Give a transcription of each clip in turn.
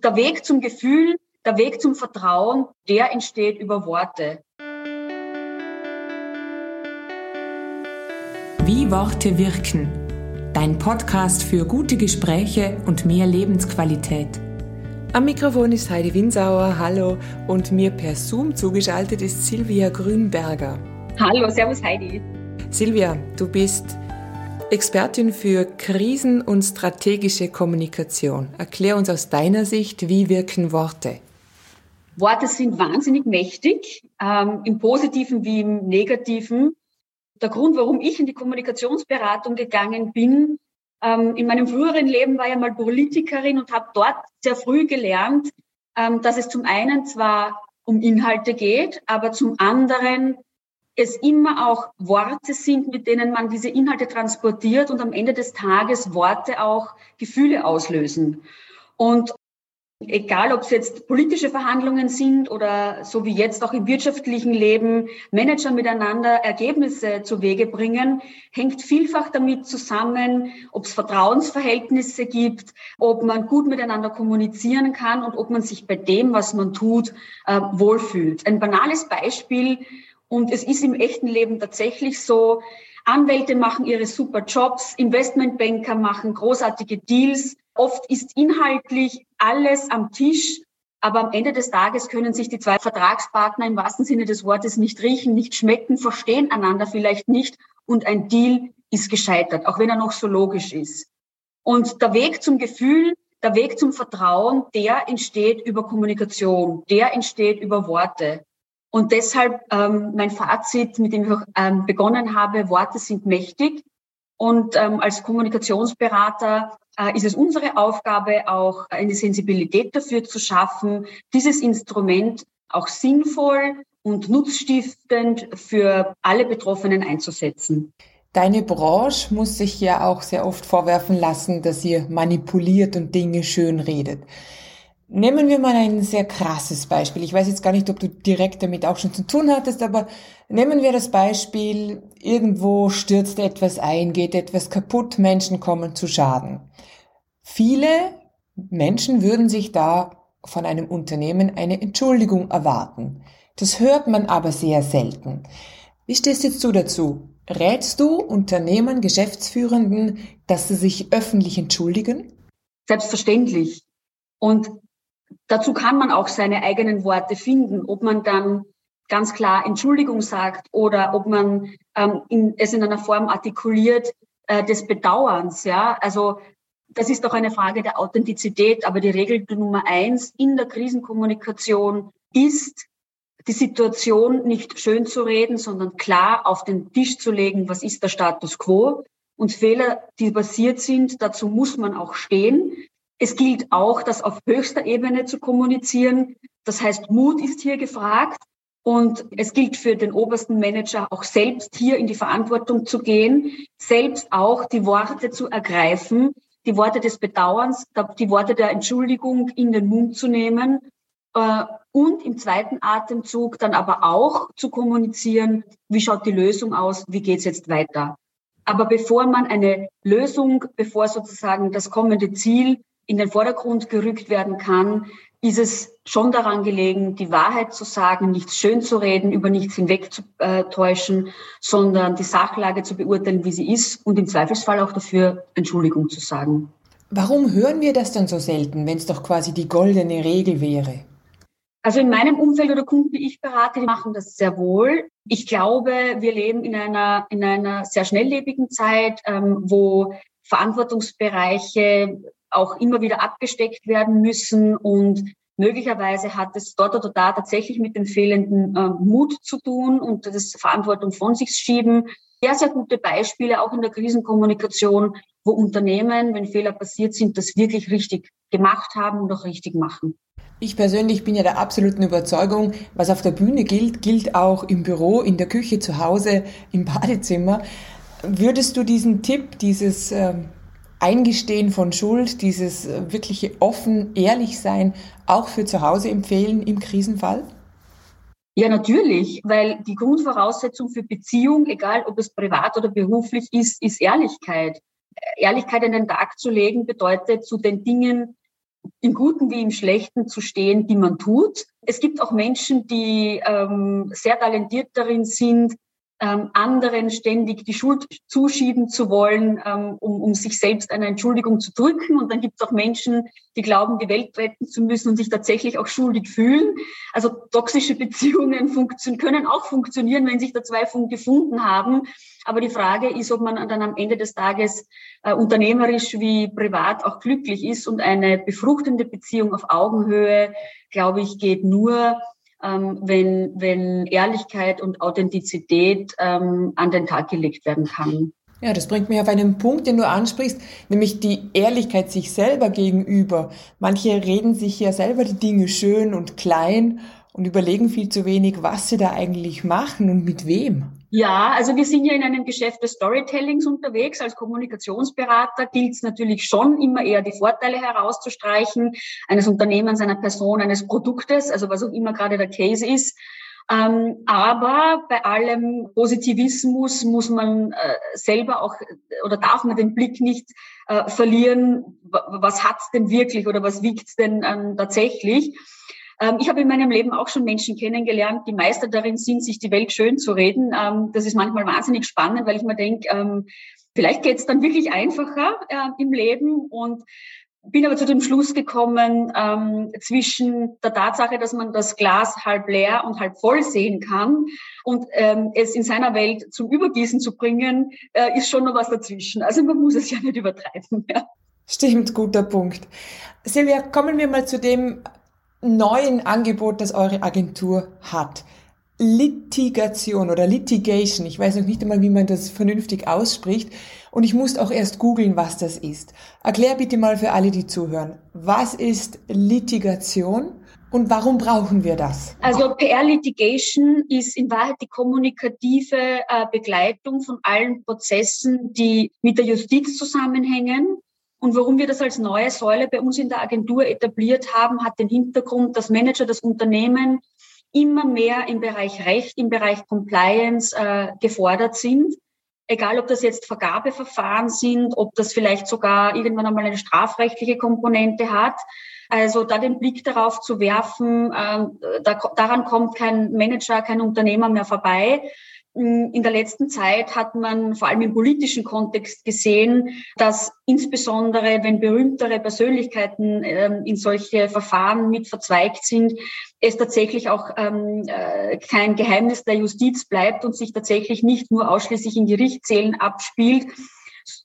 Der Weg zum Gefühl, der Weg zum Vertrauen, der entsteht über Worte. Wie Worte wirken. Dein Podcast für gute Gespräche und mehr Lebensqualität. Am Mikrofon ist Heidi Winsauer, hallo, und mir per Zoom zugeschaltet ist Silvia Grünberger. Hallo, servus Heidi. Silvia, du bist Expertin für Krisen- und strategische Kommunikation. Erklär uns aus deiner Sicht, wie wirken Worte? Worte sind wahnsinnig mächtig, ähm, im positiven wie im negativen. Der Grund, warum ich in die Kommunikationsberatung gegangen bin, ähm, in meinem früheren Leben war ich mal Politikerin und habe dort sehr früh gelernt, ähm, dass es zum einen zwar um Inhalte geht, aber zum anderen es immer auch Worte sind, mit denen man diese Inhalte transportiert und am Ende des Tages Worte auch Gefühle auslösen. Und egal, ob es jetzt politische Verhandlungen sind oder so wie jetzt auch im wirtschaftlichen Leben Manager miteinander Ergebnisse zu Wege bringen, hängt vielfach damit zusammen, ob es Vertrauensverhältnisse gibt, ob man gut miteinander kommunizieren kann und ob man sich bei dem, was man tut, äh, wohlfühlt. Ein banales Beispiel und es ist im echten Leben tatsächlich so, Anwälte machen ihre super Jobs, Investmentbanker machen großartige Deals. Oft ist inhaltlich alles am Tisch, aber am Ende des Tages können sich die zwei Vertragspartner im wahrsten Sinne des Wortes nicht riechen, nicht schmecken, verstehen einander vielleicht nicht und ein Deal ist gescheitert, auch wenn er noch so logisch ist. Und der Weg zum Gefühl, der Weg zum Vertrauen, der entsteht über Kommunikation, der entsteht über Worte. Und deshalb ähm, mein Fazit, mit dem ich auch ähm, begonnen habe, Worte sind mächtig. Und ähm, als Kommunikationsberater äh, ist es unsere Aufgabe, auch eine Sensibilität dafür zu schaffen, dieses Instrument auch sinnvoll und nutzstiftend für alle Betroffenen einzusetzen. Deine Branche muss sich ja auch sehr oft vorwerfen lassen, dass ihr manipuliert und Dinge schön redet. Nehmen wir mal ein sehr krasses Beispiel. Ich weiß jetzt gar nicht, ob du direkt damit auch schon zu tun hattest, aber nehmen wir das Beispiel, irgendwo stürzt etwas ein, geht etwas kaputt, Menschen kommen zu Schaden. Viele Menschen würden sich da von einem Unternehmen eine Entschuldigung erwarten. Das hört man aber sehr selten. Wie stehst jetzt du dazu? Rätst du Unternehmen, Geschäftsführenden, dass sie sich öffentlich entschuldigen? Selbstverständlich. Und Dazu kann man auch seine eigenen Worte finden, ob man dann ganz klar Entschuldigung sagt oder ob man ähm, in, es in einer Form artikuliert äh, des Bedauerns. Ja, also das ist doch eine Frage der Authentizität. Aber die Regel Nummer eins in der Krisenkommunikation ist, die Situation nicht schön zu reden, sondern klar auf den Tisch zu legen, was ist der Status quo. Und Fehler, die passiert sind, dazu muss man auch stehen. Es gilt auch, das auf höchster Ebene zu kommunizieren. Das heißt, Mut ist hier gefragt. Und es gilt für den obersten Manager auch selbst hier in die Verantwortung zu gehen, selbst auch die Worte zu ergreifen, die Worte des Bedauerns, die Worte der Entschuldigung in den Mund zu nehmen äh, und im zweiten Atemzug dann aber auch zu kommunizieren, wie schaut die Lösung aus, wie geht's jetzt weiter. Aber bevor man eine Lösung, bevor sozusagen das kommende Ziel in den Vordergrund gerückt werden kann, ist es schon daran gelegen, die Wahrheit zu sagen, nichts schön zu reden, über nichts hinwegzutäuschen, sondern die Sachlage zu beurteilen, wie sie ist und im Zweifelsfall auch dafür Entschuldigung zu sagen. Warum hören wir das dann so selten, wenn es doch quasi die goldene Regel wäre? Also in meinem Umfeld oder Kunden, die ich berate, die machen das sehr wohl. Ich glaube, wir leben in einer, in einer sehr schnelllebigen Zeit, ähm, wo Verantwortungsbereiche auch immer wieder abgesteckt werden müssen und möglicherweise hat es dort oder da tatsächlich mit dem fehlenden äh, Mut zu tun und das Verantwortung von sich schieben. Sehr, sehr gute Beispiele auch in der Krisenkommunikation, wo Unternehmen, wenn Fehler passiert sind, das wirklich richtig gemacht haben und auch richtig machen. Ich persönlich bin ja der absoluten Überzeugung, was auf der Bühne gilt, gilt auch im Büro, in der Küche, zu Hause, im Badezimmer. Würdest du diesen Tipp, dieses ähm, Eingestehen von Schuld, dieses äh, wirkliche offen, ehrlich sein, auch für zu Hause empfehlen im Krisenfall? Ja, natürlich, weil die Grundvoraussetzung für Beziehung, egal ob es privat oder beruflich ist, ist Ehrlichkeit. Ehrlichkeit an den Tag zu legen bedeutet, zu den Dingen, im Guten wie im Schlechten zu stehen, die man tut. Es gibt auch Menschen, die ähm, sehr talentiert darin sind, ähm, anderen ständig die Schuld zuschieben zu wollen, ähm, um, um sich selbst eine Entschuldigung zu drücken. Und dann gibt es auch Menschen, die glauben, die Welt retten zu müssen und sich tatsächlich auch schuldig fühlen. Also toxische Beziehungen können auch funktionieren, wenn sich da zwei gefunden haben. Aber die Frage ist, ob man dann am Ende des Tages äh, unternehmerisch wie privat auch glücklich ist. Und eine befruchtende Beziehung auf Augenhöhe, glaube ich, geht nur, ähm, wenn, wenn Ehrlichkeit und Authentizität ähm, an den Tag gelegt werden kann. Ja, das bringt mich auf einen Punkt, den du ansprichst, nämlich die Ehrlichkeit sich selber gegenüber. Manche reden sich ja selber die Dinge schön und klein und überlegen viel zu wenig, was sie da eigentlich machen und mit wem. Ja, also wir sind ja in einem Geschäft des Storytellings unterwegs. Als Kommunikationsberater gilt es natürlich schon immer eher die Vorteile herauszustreichen eines Unternehmens, einer Person, eines Produktes, also was auch immer gerade der Case ist. Ähm, aber bei allem Positivismus muss man äh, selber auch oder darf man den Blick nicht äh, verlieren, was hat's denn wirklich oder was wiegt's denn ähm, tatsächlich. Ähm, ich habe in meinem Leben auch schon Menschen kennengelernt, die Meister darin sind, sich die Welt schön zu reden. Ähm, das ist manchmal wahnsinnig spannend, weil ich mir denke, ähm, vielleicht geht es dann wirklich einfacher im Leben und bin aber zu dem Schluss gekommen, ähm, zwischen der Tatsache, dass man das Glas halb leer und halb voll sehen kann und ähm, es in seiner Welt zum Übergießen zu bringen, äh, ist schon noch was dazwischen. Also man muss es ja nicht übertreiben. Ja. Stimmt, guter Punkt. Silvia, kommen wir mal zu dem, neuen Angebot, das eure Agentur hat. Litigation oder Litigation. Ich weiß noch nicht einmal, wie man das vernünftig ausspricht. Und ich muss auch erst googeln, was das ist. Erklär bitte mal für alle, die zuhören. Was ist Litigation und warum brauchen wir das? Also PR-Litigation ist in Wahrheit die kommunikative äh, Begleitung von allen Prozessen, die mit der Justiz zusammenhängen und warum wir das als neue Säule bei uns in der Agentur etabliert haben, hat den Hintergrund, dass Manager das Unternehmen immer mehr im Bereich Recht, im Bereich Compliance äh, gefordert sind. Egal, ob das jetzt Vergabeverfahren sind, ob das vielleicht sogar irgendwann einmal eine strafrechtliche Komponente hat. Also da den Blick darauf zu werfen, äh, da, daran kommt kein Manager, kein Unternehmer mehr vorbei. In der letzten Zeit hat man vor allem im politischen Kontext gesehen, dass insbesondere wenn berühmtere Persönlichkeiten ähm, in solche Verfahren mit verzweigt sind, es tatsächlich auch ähm, äh, kein Geheimnis der Justiz bleibt und sich tatsächlich nicht nur ausschließlich in Gerichtssälen abspielt,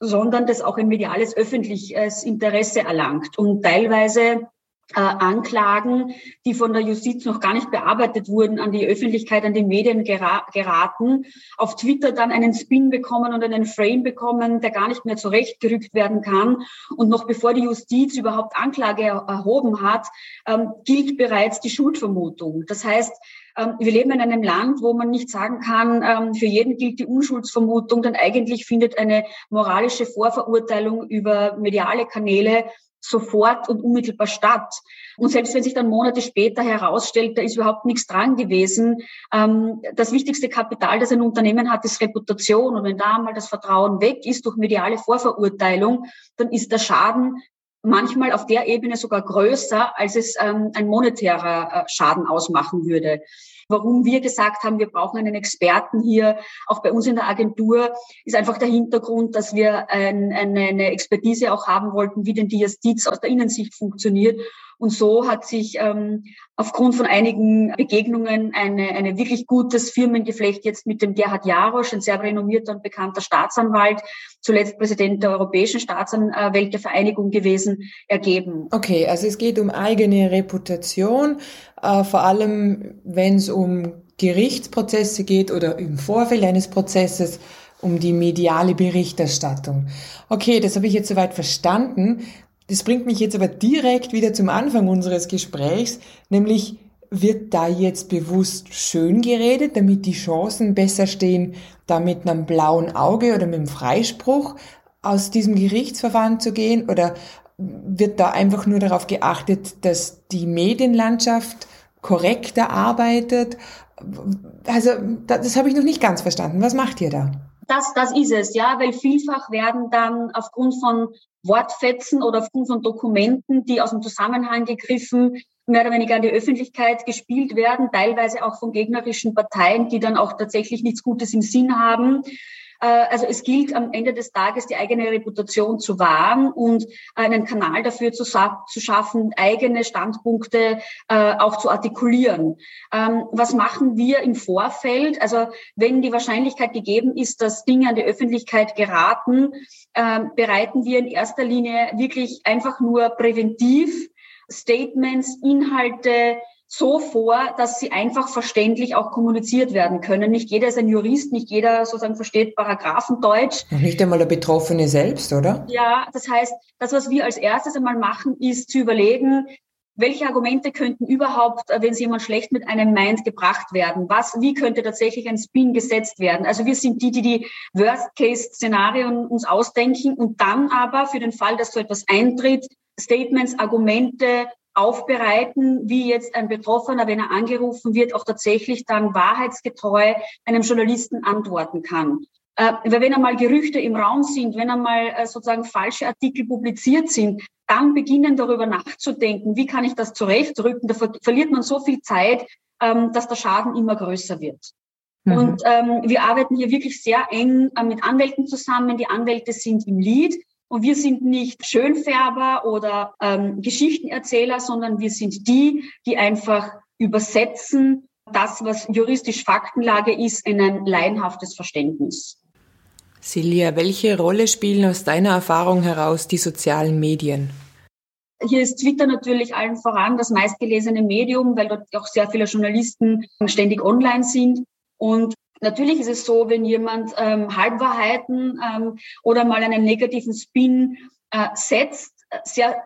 sondern das auch ein mediales öffentliches Interesse erlangt. Und teilweise äh, Anklagen, die von der Justiz noch gar nicht bearbeitet wurden, an die Öffentlichkeit, an die Medien gera geraten, auf Twitter dann einen Spin bekommen und einen Frame bekommen, der gar nicht mehr zurechtgerückt werden kann. Und noch bevor die Justiz überhaupt Anklage erhoben hat, ähm, gilt bereits die Schuldvermutung. Das heißt, ähm, wir leben in einem Land, wo man nicht sagen kann, ähm, für jeden gilt die Unschuldsvermutung, denn eigentlich findet eine moralische Vorverurteilung über mediale Kanäle sofort und unmittelbar statt. Und selbst wenn sich dann Monate später herausstellt, da ist überhaupt nichts dran gewesen, ähm, das wichtigste Kapital, das ein Unternehmen hat, ist Reputation. Und wenn da einmal das Vertrauen weg ist durch mediale Vorverurteilung, dann ist der Schaden manchmal auf der Ebene sogar größer, als es ähm, ein monetärer äh, Schaden ausmachen würde warum wir gesagt haben, wir brauchen einen Experten hier, auch bei uns in der Agentur, ist einfach der Hintergrund, dass wir ein, eine, eine Expertise auch haben wollten, wie denn die Justiz aus der Innensicht funktioniert. Und so hat sich ähm, aufgrund von einigen Begegnungen eine, eine wirklich gutes Firmengeflecht jetzt mit dem Gerhard Jarosch, ein sehr renommierter und bekannter Staatsanwalt, zuletzt Präsident der Europäischen Staatsanwältevereinigung gewesen, ergeben. Okay, also es geht um eigene Reputation, äh, vor allem wenn es um Gerichtsprozesse geht oder im Vorfeld eines Prozesses um die mediale Berichterstattung. Okay, das habe ich jetzt soweit verstanden. Das bringt mich jetzt aber direkt wieder zum Anfang unseres Gesprächs, nämlich wird da jetzt bewusst schön geredet, damit die Chancen besser stehen, da mit einem blauen Auge oder mit einem Freispruch aus diesem Gerichtsverfahren zu gehen? Oder wird da einfach nur darauf geachtet, dass die Medienlandschaft korrekter arbeitet? Also das, das habe ich noch nicht ganz verstanden. Was macht ihr da? Das, das ist es, ja, weil vielfach werden dann aufgrund von Wortfetzen oder aufgrund von Dokumenten, die aus dem Zusammenhang gegriffen mehr oder weniger an die Öffentlichkeit gespielt werden, teilweise auch von gegnerischen Parteien, die dann auch tatsächlich nichts Gutes im Sinn haben. Äh, also es gilt am Ende des Tages, die eigene Reputation zu wahren und einen Kanal dafür zu, zu schaffen, eigene Standpunkte äh, auch zu artikulieren. Ähm, was machen wir im Vorfeld? Also wenn die Wahrscheinlichkeit gegeben ist, dass Dinge an die Öffentlichkeit geraten, äh, bereiten wir in erster Linie wirklich einfach nur präventiv Statements, Inhalte so vor, dass sie einfach verständlich auch kommuniziert werden können. Nicht jeder ist ein Jurist, nicht jeder sozusagen versteht Paragraphendeutsch. Und nicht einmal der Betroffene selbst, oder? Ja, das heißt, das, was wir als erstes einmal machen, ist zu überlegen, welche Argumente könnten überhaupt, wenn es jemand schlecht mit einem meint, gebracht werden? Was, wie könnte tatsächlich ein Spin gesetzt werden? Also wir sind die, die die Worst-Case-Szenarien uns ausdenken und dann aber für den Fall, dass so etwas eintritt, Statements, Argumente aufbereiten, wie jetzt ein Betroffener, wenn er angerufen wird, auch tatsächlich dann wahrheitsgetreu einem Journalisten antworten kann. Äh, wenn einmal Gerüchte im Raum sind, wenn einmal äh, sozusagen falsche Artikel publiziert sind, dann beginnen darüber nachzudenken, wie kann ich das zurechtrücken. Da ver verliert man so viel Zeit, ähm, dass der Schaden immer größer wird. Mhm. Und ähm, wir arbeiten hier wirklich sehr eng äh, mit Anwälten zusammen. Die Anwälte sind im Lead. Und wir sind nicht Schönfärber oder ähm, Geschichtenerzähler, sondern wir sind die, die einfach übersetzen das, was juristisch Faktenlage ist, in ein laienhaftes Verständnis. Silja, welche Rolle spielen aus deiner Erfahrung heraus die sozialen Medien? Hier ist Twitter natürlich allen voran das meistgelesene Medium, weil dort auch sehr viele Journalisten ständig online sind. Und Natürlich ist es so, wenn jemand ähm, Halbwahrheiten ähm, oder mal einen negativen Spin äh, setzt, sehr,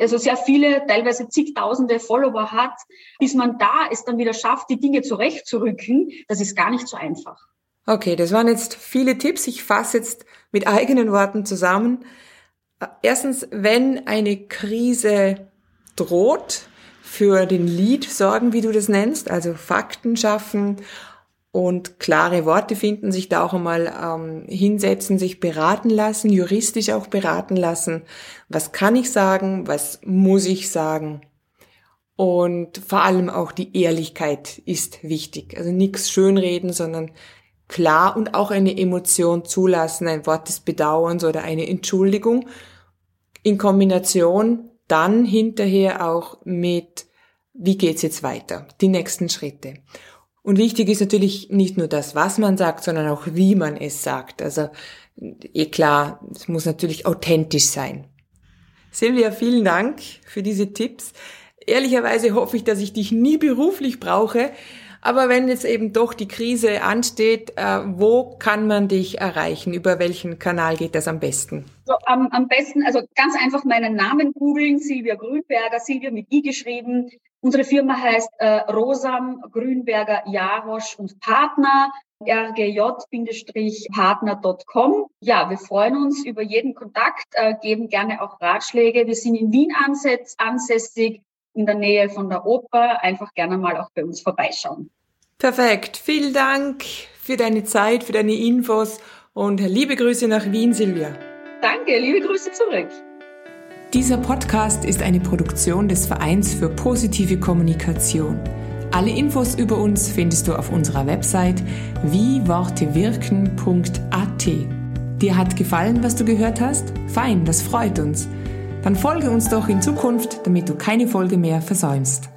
also sehr viele, teilweise zigtausende Follower hat, bis man da es dann wieder schafft, die Dinge zurechtzurücken, das ist gar nicht so einfach. Okay, das waren jetzt viele Tipps. Ich fasse jetzt mit eigenen Worten zusammen. Erstens, wenn eine Krise droht, für den Lead sorgen, wie du das nennst, also Fakten schaffen und klare Worte finden, sich da auch einmal ähm, hinsetzen, sich beraten lassen, juristisch auch beraten lassen. Was kann ich sagen? Was muss ich sagen? Und vor allem auch die Ehrlichkeit ist wichtig. Also nichts schönreden, sondern klar und auch eine Emotion zulassen, ein Wort des Bedauerns oder eine Entschuldigung. In Kombination dann hinterher auch mit, wie geht's jetzt weiter? Die nächsten Schritte. Und wichtig ist natürlich nicht nur das, was man sagt, sondern auch wie man es sagt. Also eh klar, es muss natürlich authentisch sein. Silvia, vielen Dank für diese Tipps. Ehrlicherweise hoffe ich, dass ich dich nie beruflich brauche. Aber wenn jetzt eben doch die Krise ansteht, äh, wo kann man dich erreichen? Über welchen Kanal geht das am besten? So, am, am besten, also ganz einfach meinen Namen googeln, Silvia Grünberger, Silvia mit I geschrieben. Unsere Firma heißt äh, Rosam Grünberger Jarosch und Partner rgj-partner.com. Ja, wir freuen uns über jeden Kontakt, äh, geben gerne auch Ratschläge. Wir sind in Wien ansässig, in der Nähe von der Oper. Einfach gerne mal auch bei uns vorbeischauen. Perfekt. Vielen Dank für deine Zeit, für deine Infos und liebe Grüße nach Wien, Silvia. Danke, liebe Grüße zurück. Dieser Podcast ist eine Produktion des Vereins für positive Kommunikation. Alle Infos über uns findest du auf unserer Website wiewortewirken.at. Dir hat gefallen, was du gehört hast? Fein, das freut uns. Dann folge uns doch in Zukunft, damit du keine Folge mehr versäumst.